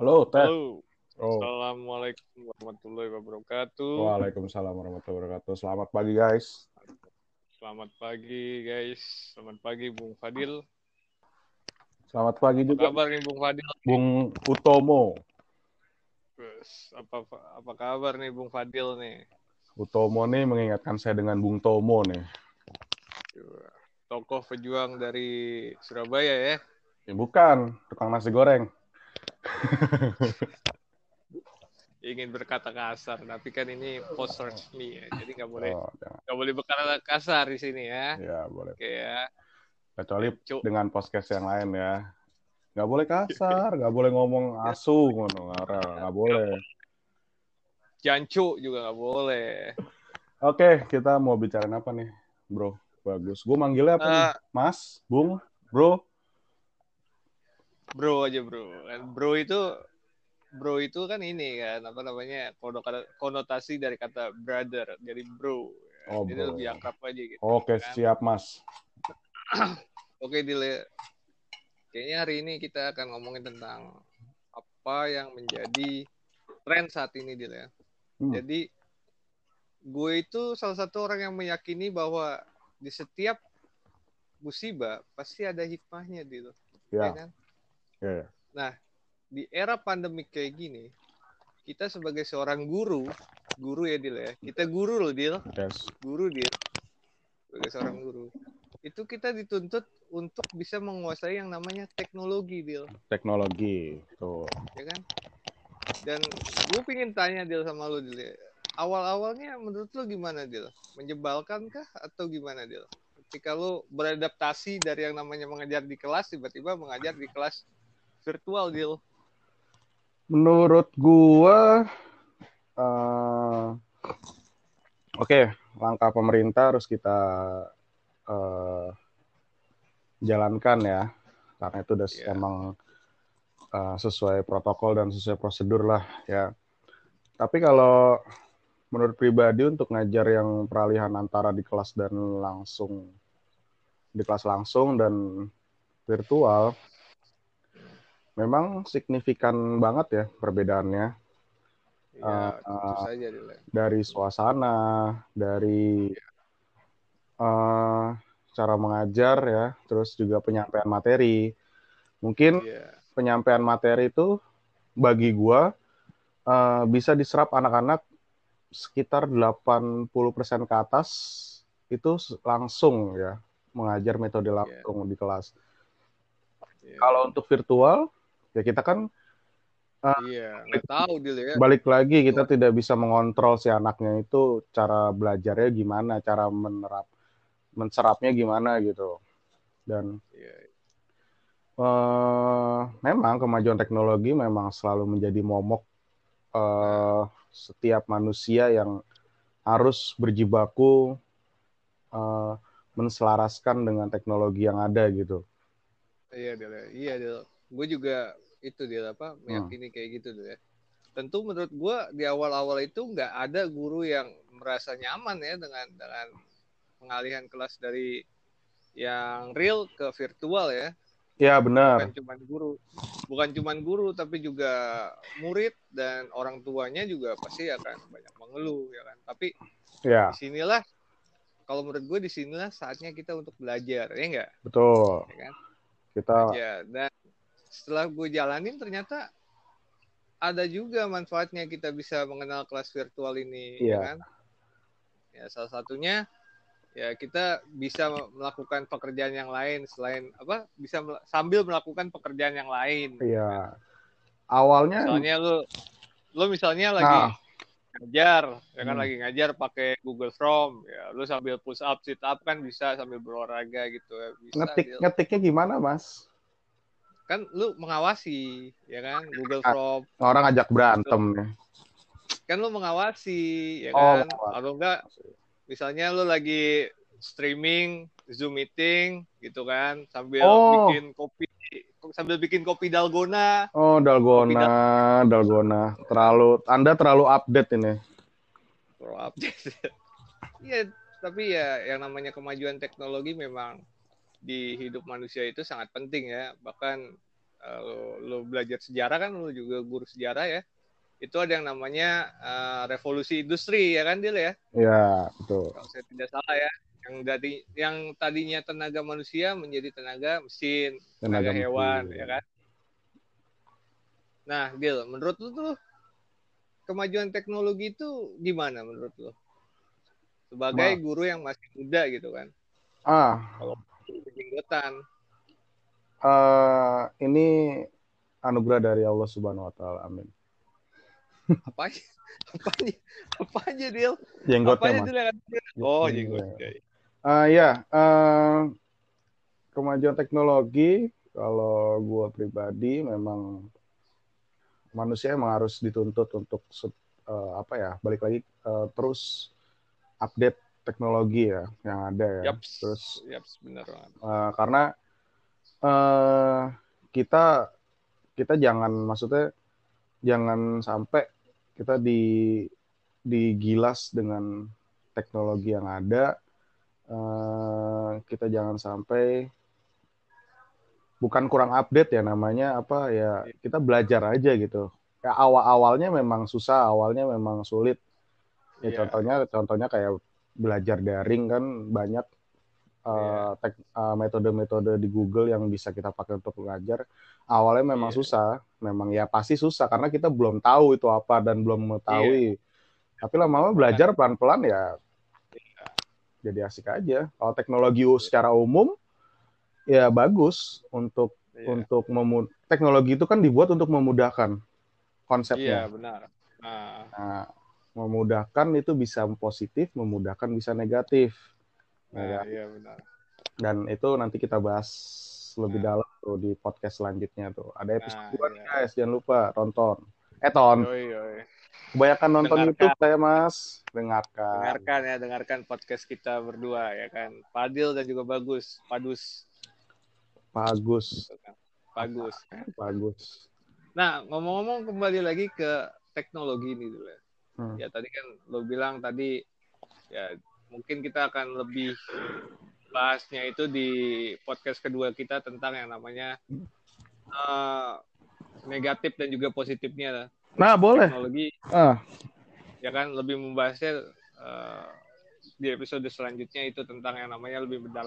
Halo, Teh. Halo. Oh. Assalamualaikum warahmatullahi wabarakatuh. Waalaikumsalam warahmatullahi wabarakatuh. Selamat pagi, guys. Selamat pagi guys. Selamat pagi Bung Fadil. Selamat pagi Apa juga, kabar nih Bung Fadil? Bung Utomo. Terus, Apa apa kabar nih Bung Fadil nih? Utomo nih mengingatkan saya dengan Bung Tomo nih. Tokoh pejuang dari Surabaya ya. Ya, bukan, tukang nasi goreng. Ingin berkata kasar, tapi kan ini post resmi ya. Jadi nggak boleh Oh, nggak boleh berkata kasar di sini ya. Ya, boleh. Oke ya. Kecuali Cuk. dengan podcast yang lain ya. Nggak boleh kasar, nggak boleh ngomong asu, ngono, nggak boleh. Jancu juga nggak boleh. Oke, kita mau bicarain apa nih, bro? Bagus. Gue manggilnya apa nih? Ah, Mas, Bung, Bro. Bro aja bro. Kan bro itu bro itu kan ini kan apa namanya kono- konotasi dari kata brother jadi bro. Oh, Jadi bro. lebih akrab aja gitu. Oke, kan. siap, Mas. Oke Dile. Kayaknya hari ini kita akan ngomongin tentang apa yang menjadi tren saat ini Dile. Hmm. Jadi gue itu salah satu orang yang meyakini bahwa di setiap musibah pasti ada hikmahnya Dil. Ya, kan? Ya, ya. di era pandemik kayak gini, kita sebagai seorang guru, guru ya Dil ya, kita guru loh Dil, Yes. guru Dil, sebagai seorang guru, itu kita dituntut untuk bisa menguasai yang namanya teknologi Dil, Teknologi. Tuh. ya kan? Dan gue pingin tanya Dil sama lu Dil, ya. awal-awalnya menurut lu gimana Dil? Menjebalkan kah atau gimana Dil? Ketika lu beradaptasi dari yang namanya mengajar di kelas, tiba-tiba mengajar di kelas virtual Dil. Menurut gua eh, oke, langkah pemerintah harus kita eh, jalankan ya. Karena itu udah Iya. emang eh, sesuai protokol dan sesuai prosedur lah ya. Tapi kalau menurut pribadi untuk ngajar yang peralihan antara di kelas dan langsung di kelas langsung dan virtual memang signifikan banget ya perbedaannya Ya, Ah, tentu saja ya. dari suasana, dari eh, cara mengajar ya, terus juga penyampaian materi. Mungkin Iya. penyampaian materi itu bagi gua eh, bisa diserap anak-anak sekitar 80% ke atas itu langsung ya mengajar metode langsung di kelas. Iya. Kalau untuk virtual ya kita kan Iya, nggak tahu Dil ya. balik lagi kita tidak bisa mengontrol si anaknya itu cara belajarnya gimana, cara menerap menserapnya gimana gitu. Dan Iya, eh, memang kemajuan teknologi memang selalu menjadi momok eh, setiap manusia yang harus berjibaku eh, menselaraskan dengan teknologi yang ada gitu. iya ya. Iya Dil. Gue juga itu Dil apa meyakini kayak gitu Dil ya. Tentu menurut gue di awal-awal itu nggak ada guru yang merasa nyaman ya dengan dengan pengalihan kelas dari yang real ke virtual ya. Ya benar. Bukan cuma guru, bukan cuma guru tapi juga murid dan orang tuanya juga pasti akan banyak mengeluh ya kan. Tapi Ya di sinilah kalau menurut gue di sinilah saatnya kita untuk belajar ya enggak betul. ya kan Kita ya dan setelah gue jalanin ternyata ada juga manfaatnya kita bisa mengenal kelas virtual ini Iya. ya kan ya salah satunya ya kita bisa melakukan pekerjaan yang lain selain apa bisa mel- sambil melakukan pekerjaan yang lain ya awalnya misalnya lu lu misalnya lagi Nah. ngajar ya kan Hmm. lagi ngajar pakai Google Chrome ya lu sambil push up sit up kan bisa sambil berolahraga gitu ya bisa ngetik ngetiknya gimana mas? Kan lu mengawasi ya kan Google Ah. Chrome Orang ngajak berantem nih. kan lu mengawasi ya Oh, kan mengawasi. atau enggak misalnya lu lagi streaming Zoom meeting gitu kan sambil Oh. bikin kopi sambil bikin kopi dalgona Oh, dalgona, dalgona. Terlalu Anda terlalu update ini. pro update iya tapi ya yang namanya kemajuan teknologi memang di hidup manusia itu sangat penting ya. Bahkan uh, lo, lo belajar sejarah kan lo juga guru sejarah ya. Itu ada yang namanya uh, revolusi industri ya kan Dil ya? Ya betul. Kalau saya tidak salah ya yang dari yang tadinya tenaga manusia menjadi tenaga mesin tenaga, tenaga hewan mesin. ya kan? Nah Dil menurut lu tuh kemajuan teknologi itu gimana menurut lo? Sebagai Ma. guru yang masih muda gitu kan? Ah. Kalau jenggotan uh, ini anugerah dari Allah Subhanahu Wa Taala amin. Apa aja? Apa aja? Apa aja jenggotnya aja oh jenggot uh, ya uh, kemajuan teknologi kalau gue pribadi memang manusia emang harus dituntut untuk uh, apa ya balik lagi uh, terus update teknologi ya yang ada ya. Yaps, terus yaps, benar uh, karena uh, kita kita jangan maksudnya jangan sampai kita di digilas dengan teknologi yang ada uh, kita jangan sampai bukan kurang update ya namanya apa ya kita belajar aja gitu. Ya awal awalnya memang susah awalnya memang sulit. Ya yeah. contohnya contohnya kayak belajar daring kan banyak uh, tek, uh, metode-metode di Google yang bisa kita pakai untuk belajar awalnya memang yeah. susah memang ya pasti susah karena kita belum tahu itu apa dan belum mengetahui yeah. tapi lama-lama belajar pelan-pelan ya yeah. jadi asik aja kalau teknologi secara umum ya bagus untuk iya. untuk teknologi itu kan dibuat untuk memudahkan konsepnya. Iya benar. Nah. nah, memudahkan itu bisa positif, memudahkan bisa negatif. Nah, ya. iya benar. Dan itu nanti kita bahas lebih nah. dalam tuh di podcast selanjutnya tuh. Ada episode nah, nih iya. guys, jangan lupa tonton. Eh ton. Yoi, yoi. Kebanyakan nonton dengarkan. YouTube saya Mas. Dengarkan. Dengarkan ya, dengarkan podcast kita berdua ya kan. Padil dan juga bagus, Padus. Bagus. Bagus. Bagus. Nah, ngomong-ngomong kembali lagi ke teknologi ini dulu ya. Hmm. Ya tadi kan lo bilang tadi ya mungkin kita akan lebih bahasnya itu di podcast kedua kita tentang yang namanya uh, negatif dan juga positifnya Nah, boleh. Teknologi. Ah. Ya kan lebih membahasnya uh, di episode selanjutnya itu tentang yang namanya lebih mendalam